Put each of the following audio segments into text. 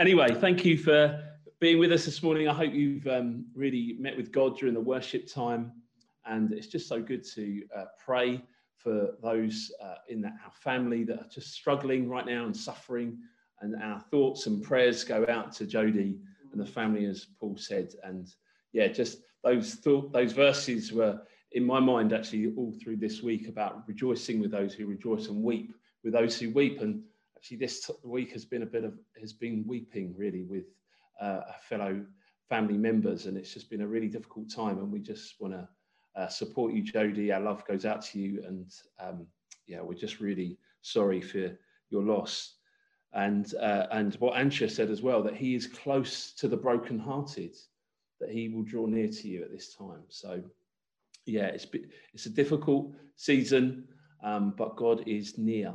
Anyway, thank you for being with us this morning. I hope you've um, really met with God during the worship time. And it's just so good to uh, pray for those uh, in that, our family that are just struggling right now and suffering. And our thoughts and prayers go out to Jody and the family, as Paul said. And yeah, just those thought, those verses were in my mind actually all through this week about rejoicing with those who rejoice and weep with those who weep. And actually this week has been a bit of has been weeping really with uh, fellow family members and it's just been a really difficult time and we just want to uh, support you jody. Our love goes out to you and um, yeah we're just really sorry for your loss. And uh, and what ansha said as well that he is close to the brokenhearted that he will draw near to you at this time. So yeah it's it's a difficult season um, but god is near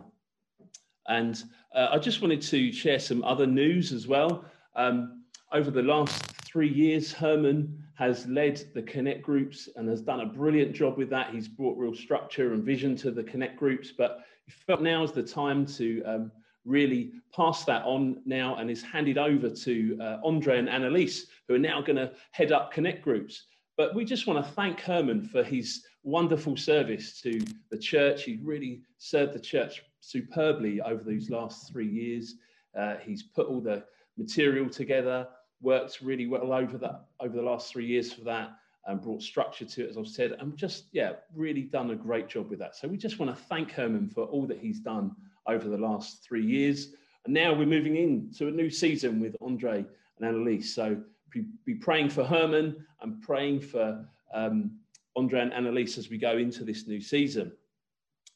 and uh, I just wanted to share some other news as well. Um, over the last three years, Herman has led the Connect groups and has done a brilliant job with that. He's brought real structure and vision to the Connect groups, but he felt now is the time to um, really pass that on now and is handed over to uh, Andre and Annalise, who are now going to head up Connect groups. But we just want to thank Herman for his wonderful service to the church. He really served the church superbly over these last three years. Uh, he's put all the material together, worked really well over that over the last three years for that, and brought structure to it, as I've said, and just yeah, really done a great job with that. So we just want to thank Herman for all that he's done over the last three years. And now we're moving into a new season with Andre and Annalise. So be, praying for Herman and praying for um, Andre and Annalise as we go into this new season.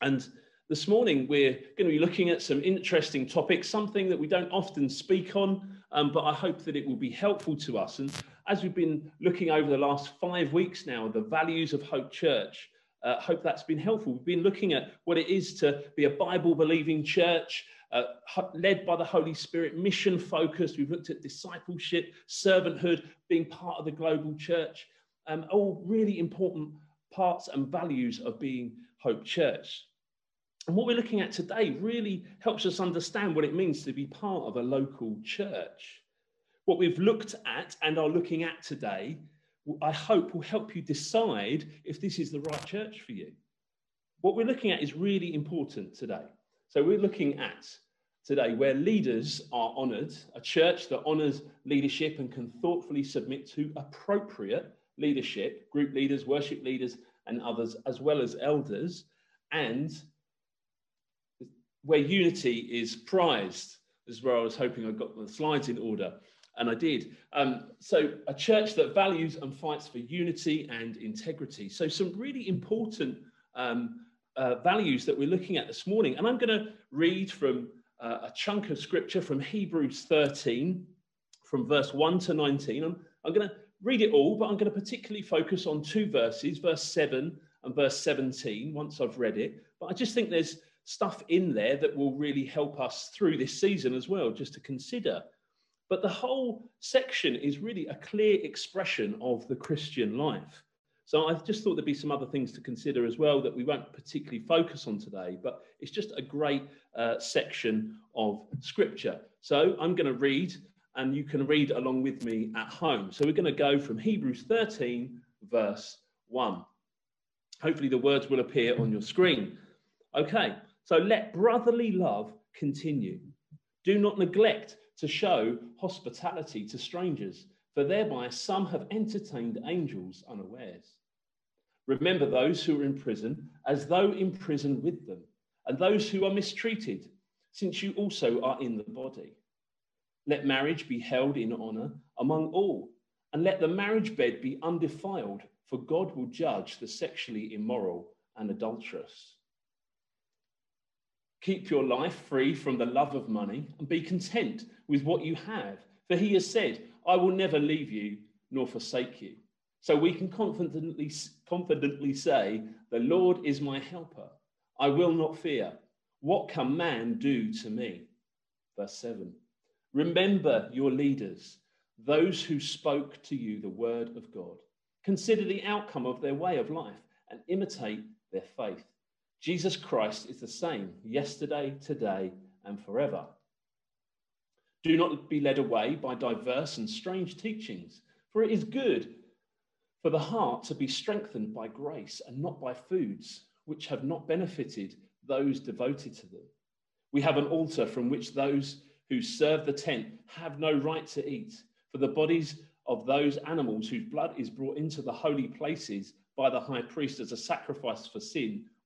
And this morning, we're going to be looking at some interesting topics, something that we don't often speak on, um, but I hope that it will be helpful to us. And as we've been looking over the last five weeks now, the values of Hope Church, uh, hope that's been helpful. We've been looking at what it is to be a Bible believing church, uh, led by the Holy Spirit, mission focused. We've looked at discipleship, servanthood, being part of the global church, um, all really important parts and values of being Hope Church. And what we're looking at today really helps us understand what it means to be part of a local church. What we've looked at and are looking at today, I hope will help you decide if this is the right church for you. What we're looking at is really important today. So we're looking at today where leaders are honoured, a church that honours leadership and can thoughtfully submit to appropriate leadership, group leaders, worship leaders, and others, as well as elders, and where unity is prized. Is where I was hoping I got the slides in order, and I did. Um, so, a church that values and fights for unity and integrity. So, some really important um, uh, values that we're looking at this morning. And I'm going to read from uh, a chunk of scripture from Hebrews 13, from verse 1 to 19. I'm, I'm going to read it all, but I'm going to particularly focus on two verses, verse 7 and verse 17, once I've read it. But I just think there's stuff in there that will really help us through this season as well, just to consider. But the whole section is really a clear expression of the Christian life. So I just thought there'd be some other things to consider as well that we won't particularly focus on today, but it's just a great uh, section of scripture. So I'm going to read, and you can read along with me at home. So we're going to go from Hebrews 13, verse 1. Hopefully, the words will appear on your screen. Okay, so let brotherly love continue. Do not neglect to show hospitality to strangers, for thereby some have entertained angels unawares. Remember those who are in prison as though in prison with them, and those who are mistreated, since you also are in the body. Let marriage be held in honor among all, and let the marriage bed be undefiled, for God will judge the sexually immoral and adulterous. Keep your life free from the love of money and be content with what you have. For he has said, I will never leave you nor forsake you. So we can confidently, confidently say, The Lord is my helper. I will not fear. What can man do to me? Verse 7 Remember your leaders, those who spoke to you the word of God. Consider the outcome of their way of life and imitate their faith. Jesus Christ is the same yesterday, today, and forever. Do not be led away by diverse and strange teachings, for it is good for the heart to be strengthened by grace and not by foods which have not benefited those devoted to them. We have an altar from which those who serve the tent have no right to eat, for the bodies of those animals whose blood is brought into the holy places by the high priest as a sacrifice for sin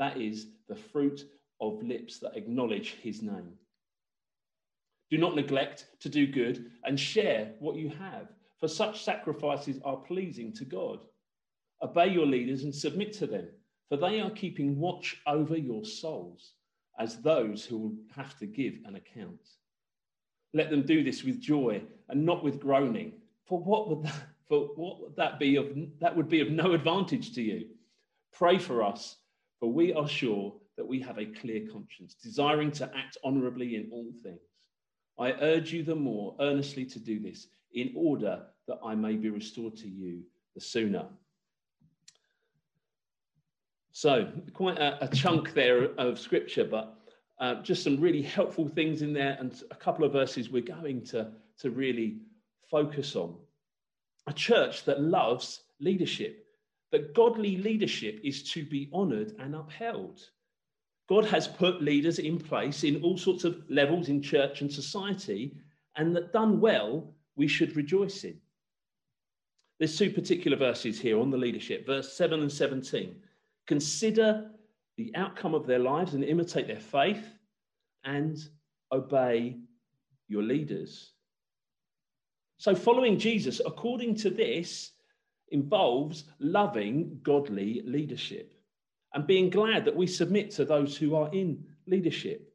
That is the fruit of lips that acknowledge his name. Do not neglect to do good and share what you have, for such sacrifices are pleasing to God. Obey your leaders and submit to them, for they are keeping watch over your souls as those who will have to give an account. Let them do this with joy and not with groaning, for what would that, for what would that be of that would be of no advantage to you. Pray for us, for we are sure that we have a clear conscience, desiring to act honorably in all things. I urge you the more earnestly to do this, in order that I may be restored to you the sooner. So, quite a, a chunk there of scripture, but uh, just some really helpful things in there, and a couple of verses we're going to, to really focus on. A church that loves leadership, that godly leadership is to be honored and upheld. God has put leaders in place in all sorts of levels in church and society, and that done well, we should rejoice in. There's two particular verses here on the leadership, verse 7 and 17. Consider the outcome of their lives and imitate their faith and obey your leaders. So, following Jesus, according to this, involves loving godly leadership and being glad that we submit to those who are in leadership.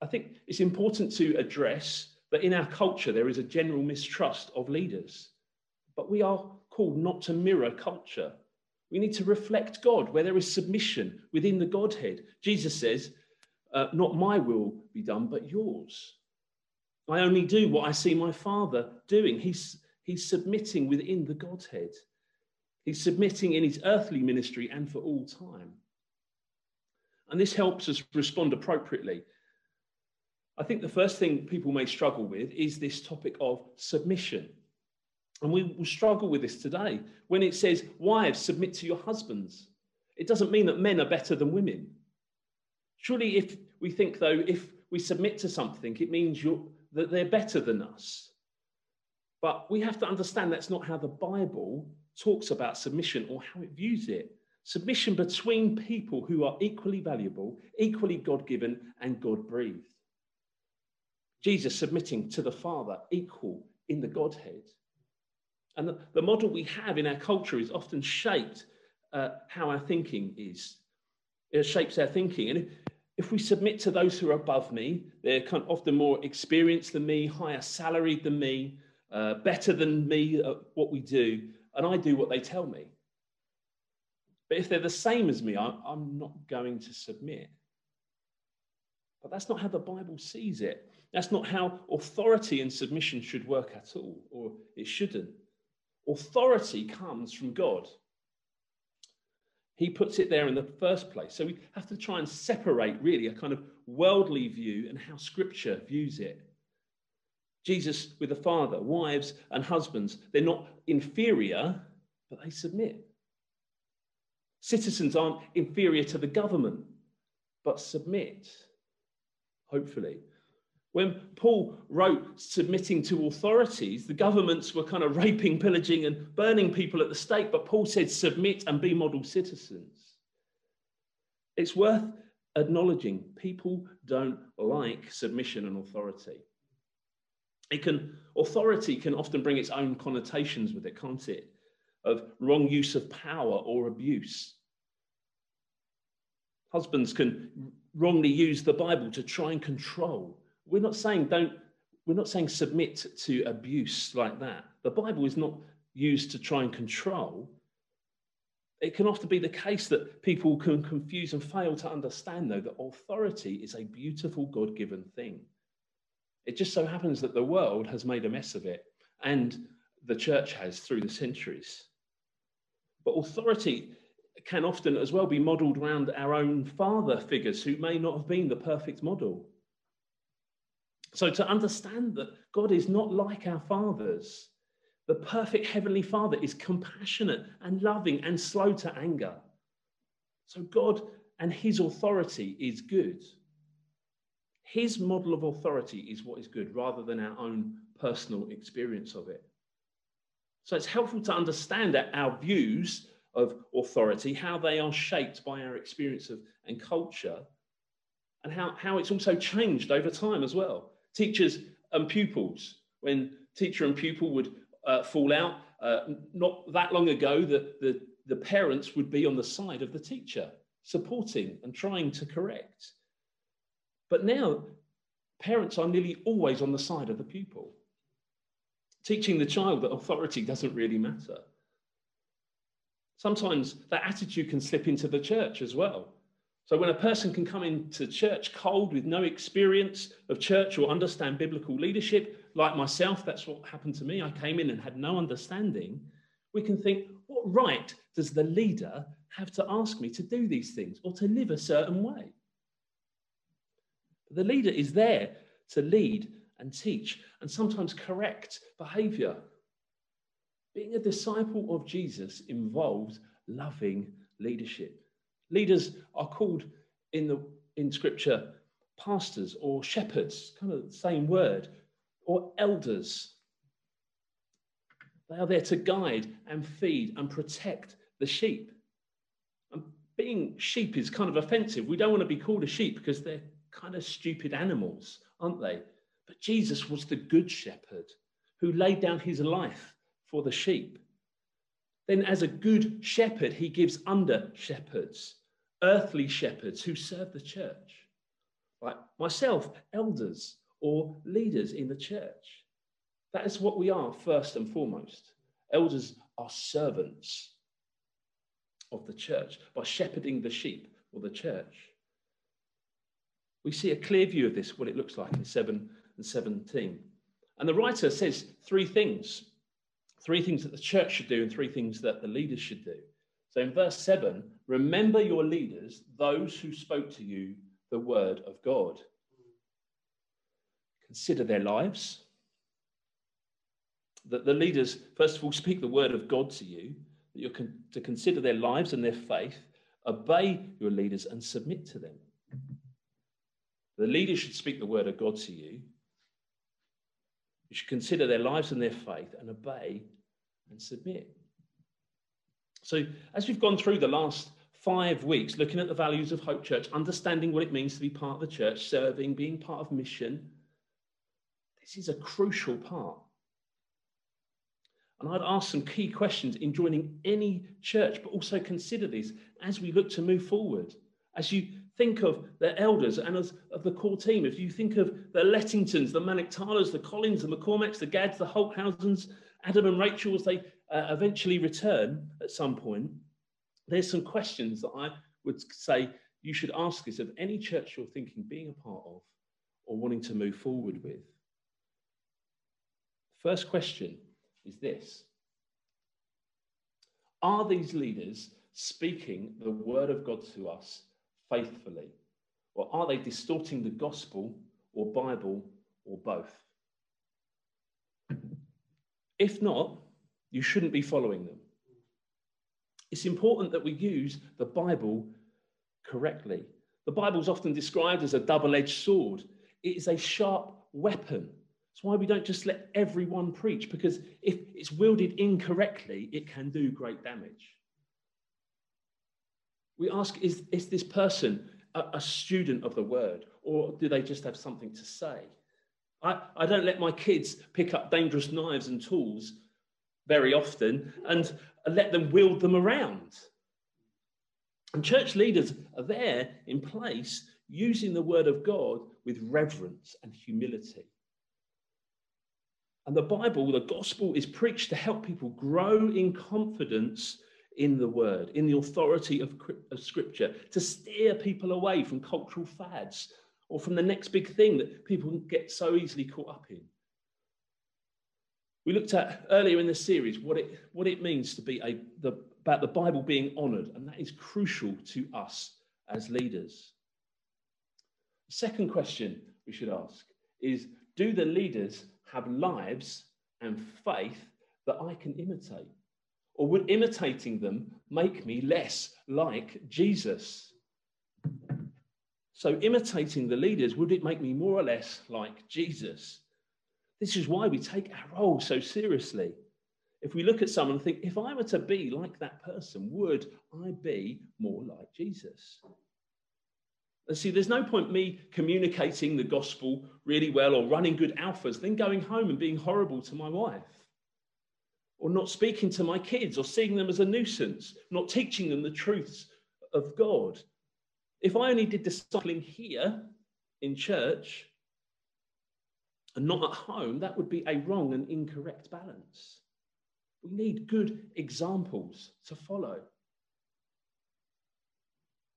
I think it's important to address that in our culture there is a general mistrust of leaders, but we are called not to mirror culture. We need to reflect God where there is submission within the Godhead. Jesus says, uh, Not my will be done, but yours. I only do what I see my Father doing. He's, he's submitting within the Godhead. He's submitting in his earthly ministry and for all time. And this helps us respond appropriately. I think the first thing people may struggle with is this topic of submission. And we will struggle with this today. When it says, Wives, submit to your husbands, it doesn't mean that men are better than women. Surely, if we think, though, if we submit to something, it means that they're better than us. But we have to understand that's not how the Bible talks about submission or how it views it. Submission between people who are equally valuable, equally God given, and God breathed. Jesus submitting to the Father, equal in the Godhead. And the, the model we have in our culture is often shaped uh, how our thinking is. It shapes our thinking. And if, if we submit to those who are above me, they're kind of often more experienced than me, higher salaried than me, uh, better than me at what we do, and I do what they tell me. But if they're the same as me, I'm not going to submit. But that's not how the Bible sees it. That's not how authority and submission should work at all, or it shouldn't. Authority comes from God. He puts it there in the first place. So we have to try and separate really a kind of worldly view and how scripture views it. Jesus with the Father, wives and husbands, they're not inferior, but they submit. Citizens aren't inferior to the government, but submit, hopefully. When Paul wrote submitting to authorities, the governments were kind of raping, pillaging, and burning people at the stake, but Paul said submit and be model citizens. It's worth acknowledging people don't like submission and authority it can authority can often bring its own connotations with it can't it of wrong use of power or abuse husbands can wrongly use the bible to try and control we're not saying don't we're not saying submit to abuse like that. The Bible is not used to try and control. It can often be the case that people can confuse and fail to understand, though, that authority is a beautiful God given thing. It just so happens that the world has made a mess of it, and the church has through the centuries. But authority can often as well be modelled around our own father figures who may not have been the perfect model. So, to understand that God is not like our fathers, the perfect Heavenly Father is compassionate and loving and slow to anger. So, God and His authority is good. His model of authority is what is good rather than our own personal experience of it. So, it's helpful to understand that our views of authority, how they are shaped by our experience of and culture, and how, how it's also changed over time as well. Teachers and pupils, when teacher and pupil would uh, fall out, uh, not that long ago, the, the, the parents would be on the side of the teacher, supporting and trying to correct. But now, parents are nearly always on the side of the pupil, teaching the child that authority doesn't really matter. Sometimes that attitude can slip into the church as well. So when a person can come into church cold with no experience of church or understand biblical leadership, like myself, that's what happened to me. I came in and had no understanding. We can think, what right does the leader have to ask me to do these things or to live a certain way? The leader is there to lead and teach and sometimes correct behavior. Being a disciple of Jesus involves loving leadership. Leaders are called in the in scripture pastors or shepherds, kind of the same word, or elders. They are there to guide and feed and protect the sheep. And being sheep is kind of offensive. We don't want to be called a sheep because they're kind of stupid animals, aren't they? But Jesus was the good shepherd who laid down his life for the sheep. Then, as a good shepherd, he gives under shepherds earthly shepherds who serve the church, like myself, elders or leaders in the church. That is what we are first and foremost. Elders are servants of the church by shepherding the sheep or the church. We see a clear view of this, what it looks like in 7 and 17. And the writer says three things three things that the church should do and three things that the leaders should do. So in verse 7, remember your leaders, those who spoke to you the word of God. Consider their lives. That the leaders, first of all, speak the word of God to you, that you're con- to consider their lives and their faith, obey your leaders, and submit to them. The leaders should speak the word of God to you. You should consider their lives and their faith and obey and submit. So, as we've gone through the last five weeks, looking at the values of Hope Church, understanding what it means to be part of the church, serving, being part of mission, this is a crucial part. And I'd ask some key questions in joining any church, but also consider these as we look to move forward. As you think of the elders and as of the core team, if you think of the Lettingtons, the Manic Talers, the Collins, the McCormacks, the Gads, the Holthausens, Adam and Rachel, as they uh, eventually return at some point, there's some questions that I would say you should ask this of any church you're thinking being a part of or wanting to move forward with. First question is this Are these leaders speaking the word of God to us faithfully? Or are they distorting the gospel or Bible or both? If not, you shouldn't be following them. It's important that we use the Bible correctly. The Bible is often described as a double edged sword, it is a sharp weapon. That's why we don't just let everyone preach, because if it's wielded incorrectly, it can do great damage. We ask is, is this person a, a student of the word, or do they just have something to say? I, I don't let my kids pick up dangerous knives and tools very often and let them wield them around. And church leaders are there in place using the word of God with reverence and humility. And the Bible, the gospel, is preached to help people grow in confidence in the word, in the authority of, of scripture, to steer people away from cultural fads or from the next big thing that people get so easily caught up in. We looked at earlier in the series what it, what it means to be a, the, about the Bible being honoured, and that is crucial to us as leaders. Second question we should ask is Do the leaders have lives and faith that I can imitate? Or would imitating them make me less like Jesus? So, imitating the leaders, would it make me more or less like Jesus? This is why we take our role so seriously. If we look at someone and think, if I were to be like that person, would I be more like Jesus? And see, there's no point me communicating the gospel really well or running good alphas, then going home and being horrible to my wife or not speaking to my kids or seeing them as a nuisance, not teaching them the truths of God. If I only did discipling here in church and not at home, that would be a wrong and incorrect balance. We need good examples to follow.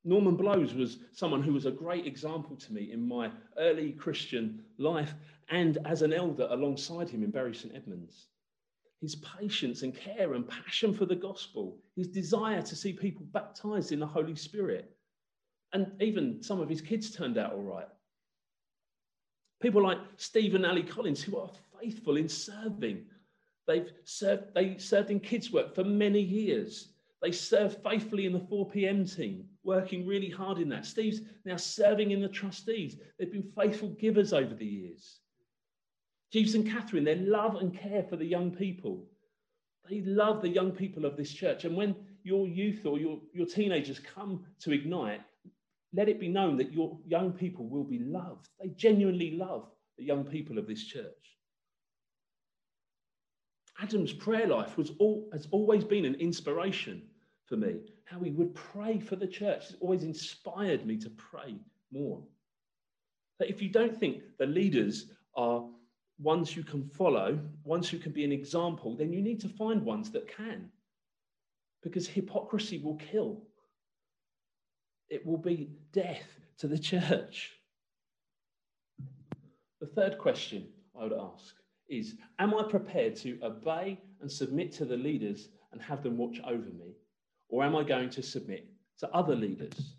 Norman Blows was someone who was a great example to me in my early Christian life and as an elder alongside him in Bury St Edmunds his patience and care and passion for the gospel, his desire to see people baptized in the Holy Spirit. And even some of his kids turned out all right. People like Stephen Ali Collins, who are faithful in serving. They've served, they served in kids' work for many years. They served faithfully in the 4 p.m. team, working really hard in that. Steve's now serving in the trustees. They've been faithful givers over the years. Jeeves and Catherine, their love and care for the young people. They love the young people of this church. And when your youth or your, your teenagers come to Ignite, let it be known that your young people will be loved. They genuinely love the young people of this church. Adam's prayer life was all, has always been an inspiration for me. How he would pray for the church has always inspired me to pray more. If you don't think the leaders are ones you can follow, ones who can be an example, then you need to find ones that can. Because hypocrisy will kill, it will be death to the church. The third question I would ask is Am I prepared to obey and submit to the leaders and have them watch over me? Or am I going to submit to other leaders?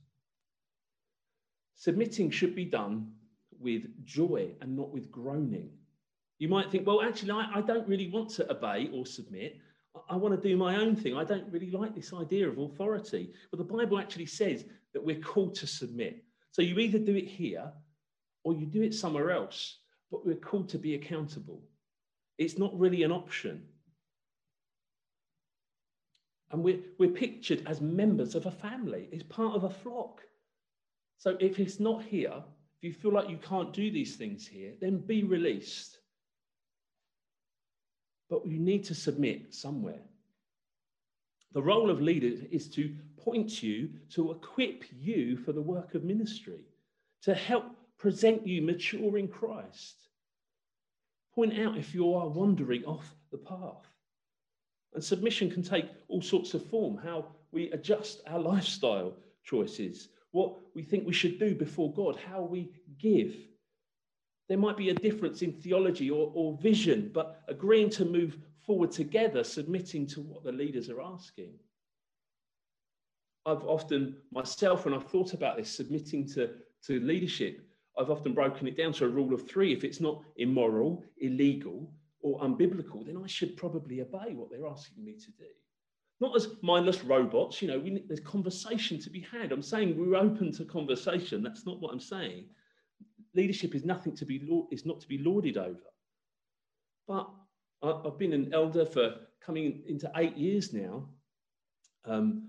Submitting should be done with joy and not with groaning. You might think, well, actually, I, I don't really want to obey or submit. I, I want to do my own thing. I don't really like this idea of authority. But the Bible actually says that we're called to submit. So you either do it here or you do it somewhere else, but we're called to be accountable. It's not really an option. And we're, we're pictured as members of a family, it's part of a flock. So if it's not here, if you feel like you can't do these things here, then be released but you need to submit somewhere. The role of leaders is to point you, to equip you for the work of ministry, to help present you mature in Christ. Point out if you are wandering off the path. And submission can take all sorts of form, how we adjust our lifestyle choices, what we think we should do before God, how we give, there might be a difference in theology or, or vision, but agreeing to move forward together, submitting to what the leaders are asking. I've often, myself, when I've thought about this, submitting to, to leadership, I've often broken it down to a rule of three. If it's not immoral, illegal, or unbiblical, then I should probably obey what they're asking me to do. Not as mindless robots, you know, we, there's conversation to be had. I'm saying we're open to conversation. That's not what I'm saying leadership is nothing to be is not to be lauded over. But I've been an elder for coming into eight years now, um,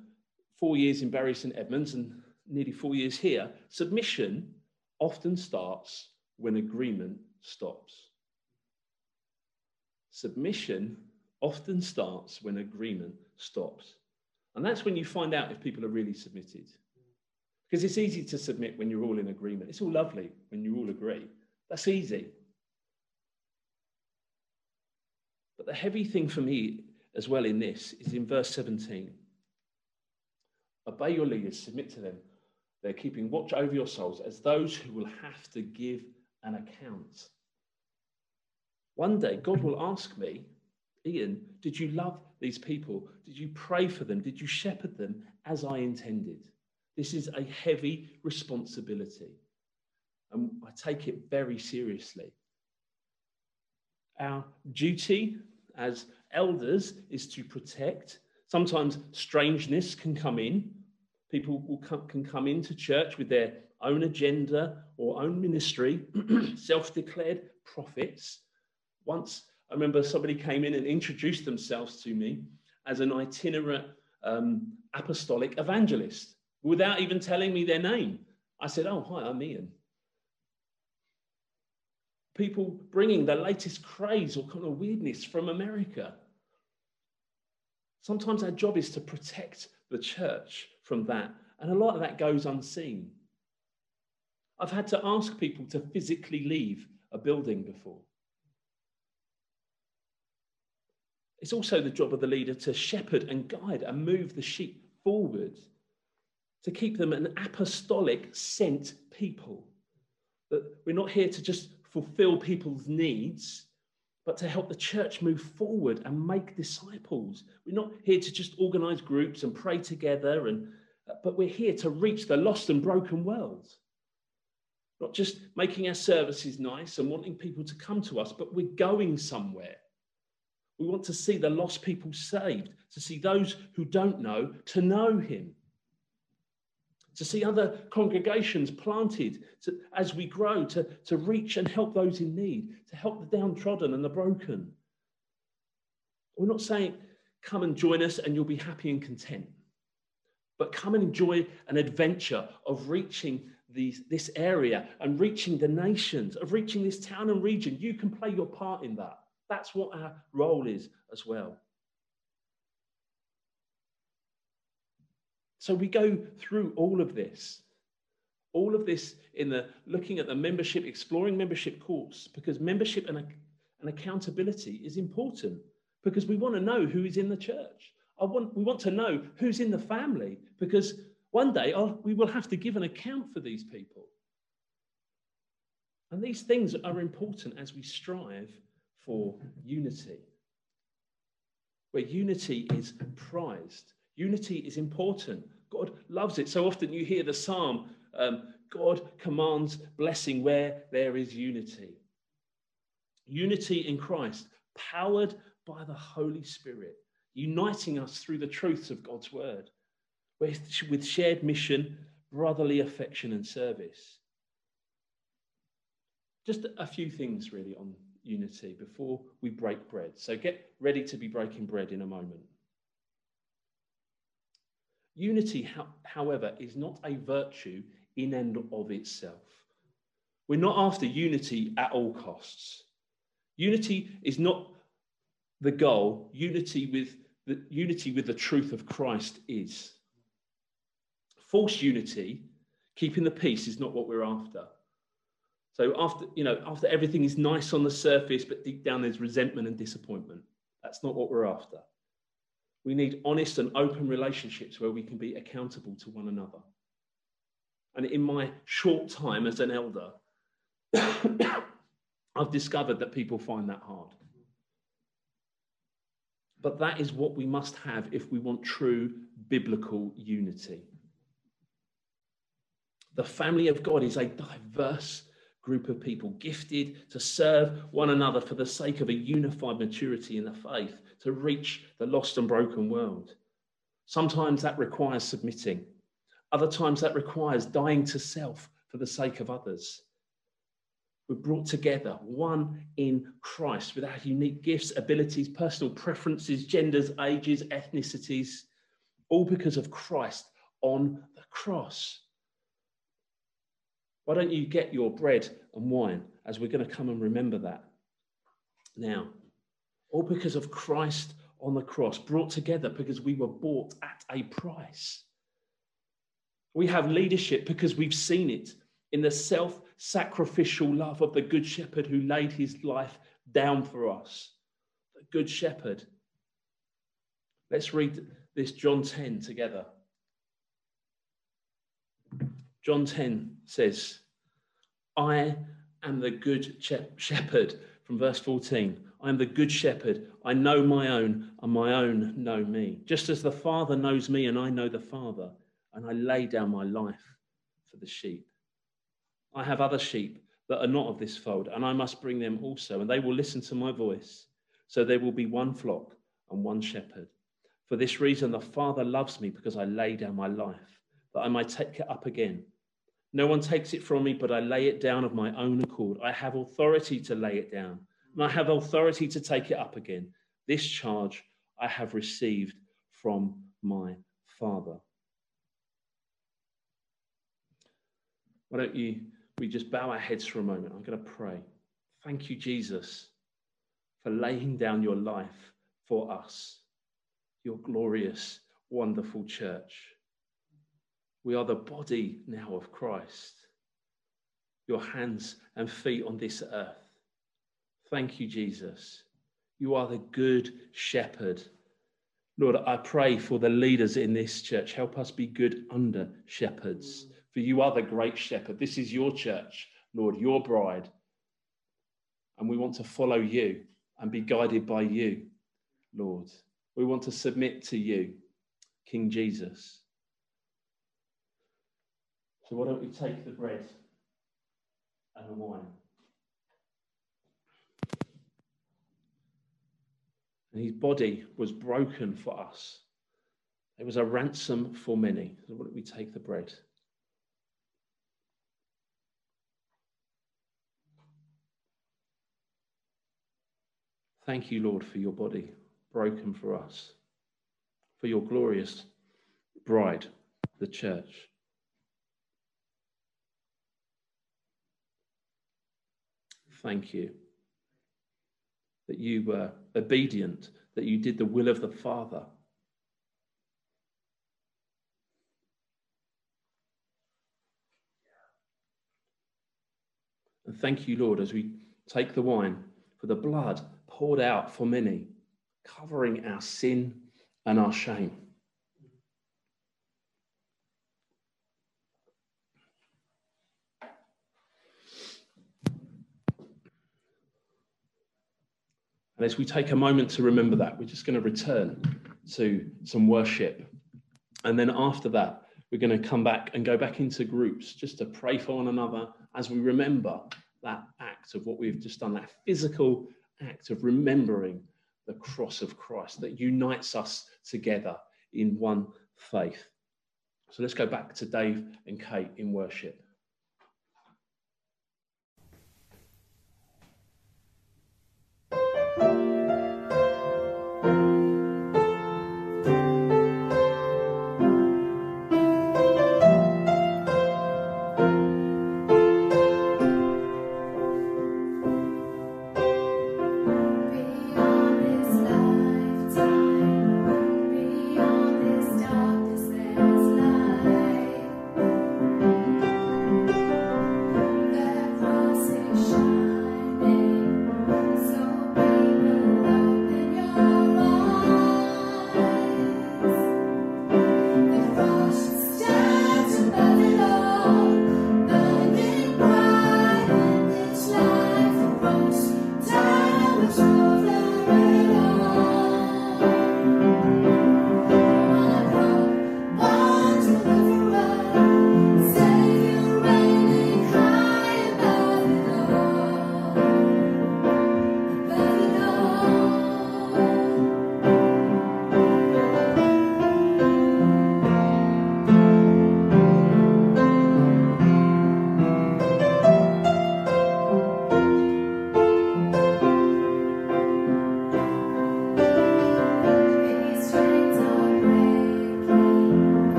four years in Bury St Edmunds and nearly four years here. Submission often starts when agreement stops. Submission often starts when agreement stops. And that's when you find out if people are really submitted. Because it's easy to submit when you're all in agreement. It's all lovely when you all agree. That's easy. But the heavy thing for me as well in this is in verse 17. Obey your leaders, submit to them. They're keeping watch over your souls as those who will have to give an account. One day, God will ask me, Ian, did you love these people? Did you pray for them? Did you shepherd them as I intended? This is a heavy responsibility. And I take it very seriously. Our duty as elders is to protect. Sometimes strangeness can come in. People come, can come into church with their own agenda or own ministry, self declared prophets. Once I remember somebody came in and introduced themselves to me as an itinerant um, apostolic evangelist without even telling me their name. I said, Oh, hi, I'm Ian. People bringing the latest craze or kind of weirdness from America. Sometimes our job is to protect the church from that, and a lot of that goes unseen. I've had to ask people to physically leave a building before. It's also the job of the leader to shepherd and guide and move the sheep forward, to keep them an apostolic sent people. That we're not here to just fulfill people's needs, but to help the church move forward and make disciples. We're not here to just organize groups and pray together, and, but we're here to reach the lost and broken world. Not just making our services nice and wanting people to come to us, but we're going somewhere. We want to see the lost people saved, to see those who don't know to know him, to see other congregations planted to, as we grow, to, to reach and help those in need, to help the downtrodden and the broken. We're not saying, come and join us and you'll be happy and content, but come and enjoy an adventure of reaching these, this area and reaching the nations, of reaching this town and region. You can play your part in that. That's what our role is as well. So we go through all of this, all of this in the looking at the membership, exploring membership course, because membership and, and accountability is important because we want to know who is in the church. I want, we want to know who's in the family because one day I'll, we will have to give an account for these people. And these things are important as we strive for unity, where unity is prized. Unity is important. God loves it. So often you hear the psalm um, God commands blessing where there is unity. Unity in Christ, powered by the Holy Spirit, uniting us through the truths of God's word, with shared mission, brotherly affection, and service. Just a few things really on unity before we break bread. So get ready to be breaking bread in a moment. Unity, however, is not a virtue in and of itself. We're not after unity at all costs. Unity is not the goal. Unity with the unity with the truth of Christ is. False unity, keeping the peace, is not what we're after. So after, you know, after everything is nice on the surface, but deep down there's resentment and disappointment. That's not what we're after. We need honest and open relationships where we can be accountable to one another. And in my short time as an elder, I've discovered that people find that hard. But that is what we must have if we want true biblical unity. The family of God is a diverse group of people gifted to serve one another for the sake of a unified maturity in the faith to reach the lost and broken world. Sometimes that requires submitting, other times that requires dying to self for the sake of others. We're brought together, one in Christ, with our unique gifts, abilities, personal preferences, genders, ages, ethnicities, all because of Christ on the cross. Why don't you get your bread and wine as we're going to come and remember that now? All because of Christ on the cross, brought together because we were bought at a price. We have leadership because we've seen it in the self sacrificial love of the Good Shepherd who laid his life down for us. The good shepherd. Let's read this John 10 together. John 10 says, I am the good shepherd, from verse 14. I am the good shepherd. I know my own, and my own know me. Just as the Father knows me, and I know the Father, and I lay down my life for the sheep. I have other sheep that are not of this fold, and I must bring them also, and they will listen to my voice. So there will be one flock and one shepherd. For this reason, the Father loves me because I lay down my life, that I might take it up again. No one takes it from me, but I lay it down of my own accord. I have authority to lay it down, and I have authority to take it up again. This charge I have received from my Father. Why don't you, we just bow our heads for a moment? I'm going to pray. Thank you, Jesus, for laying down your life for us, your glorious, wonderful church. We are the body now of Christ, your hands and feet on this earth. Thank you, Jesus. You are the good shepherd. Lord, I pray for the leaders in this church. Help us be good under shepherds for you are the great shepherd. This is your church, Lord, your bride. And we want to follow you and be guided by you, Lord. We want to submit to you, King Jesus. So why don't we take the bread and the wine? And his body was broken for us. It was a ransom for many. So why don't we take the bread? Thank you, Lord, for your body broken for us, for your glorious bride, the church. Thank you that you were obedient, that you did the will of the Father. And thank you, Lord, as we take the wine for the blood poured out for many, covering our sin and our shame. And as we take a moment to remember that, we're just going to return to some worship. And then after that, we're going to come back and go back into groups just to pray for one another as we remember that act of what we've just done, that physical act of remembering the cross of Christ that unites us together in one faith. So let's go back to Dave and Kate in worship.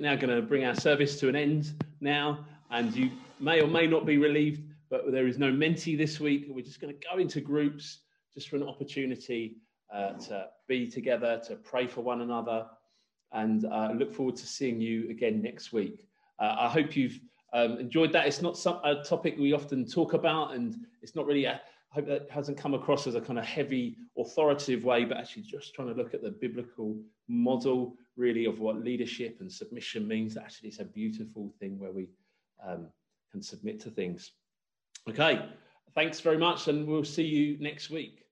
Now going to bring our service to an end now, and you may or may not be relieved, but there is no Menti this week. We're just going to go into groups just for an opportunity uh, to be together, to pray for one another, and uh, look forward to seeing you again next week. Uh, I hope you've um, enjoyed that. It's not some, a topic we often talk about, and it's not really. A, I hope that hasn't come across as a kind of heavy, authoritative way, but actually just trying to look at the biblical model, really, of what leadership and submission means. Actually, it's a beautiful thing where we um, can submit to things. Okay, thanks very much, and we'll see you next week.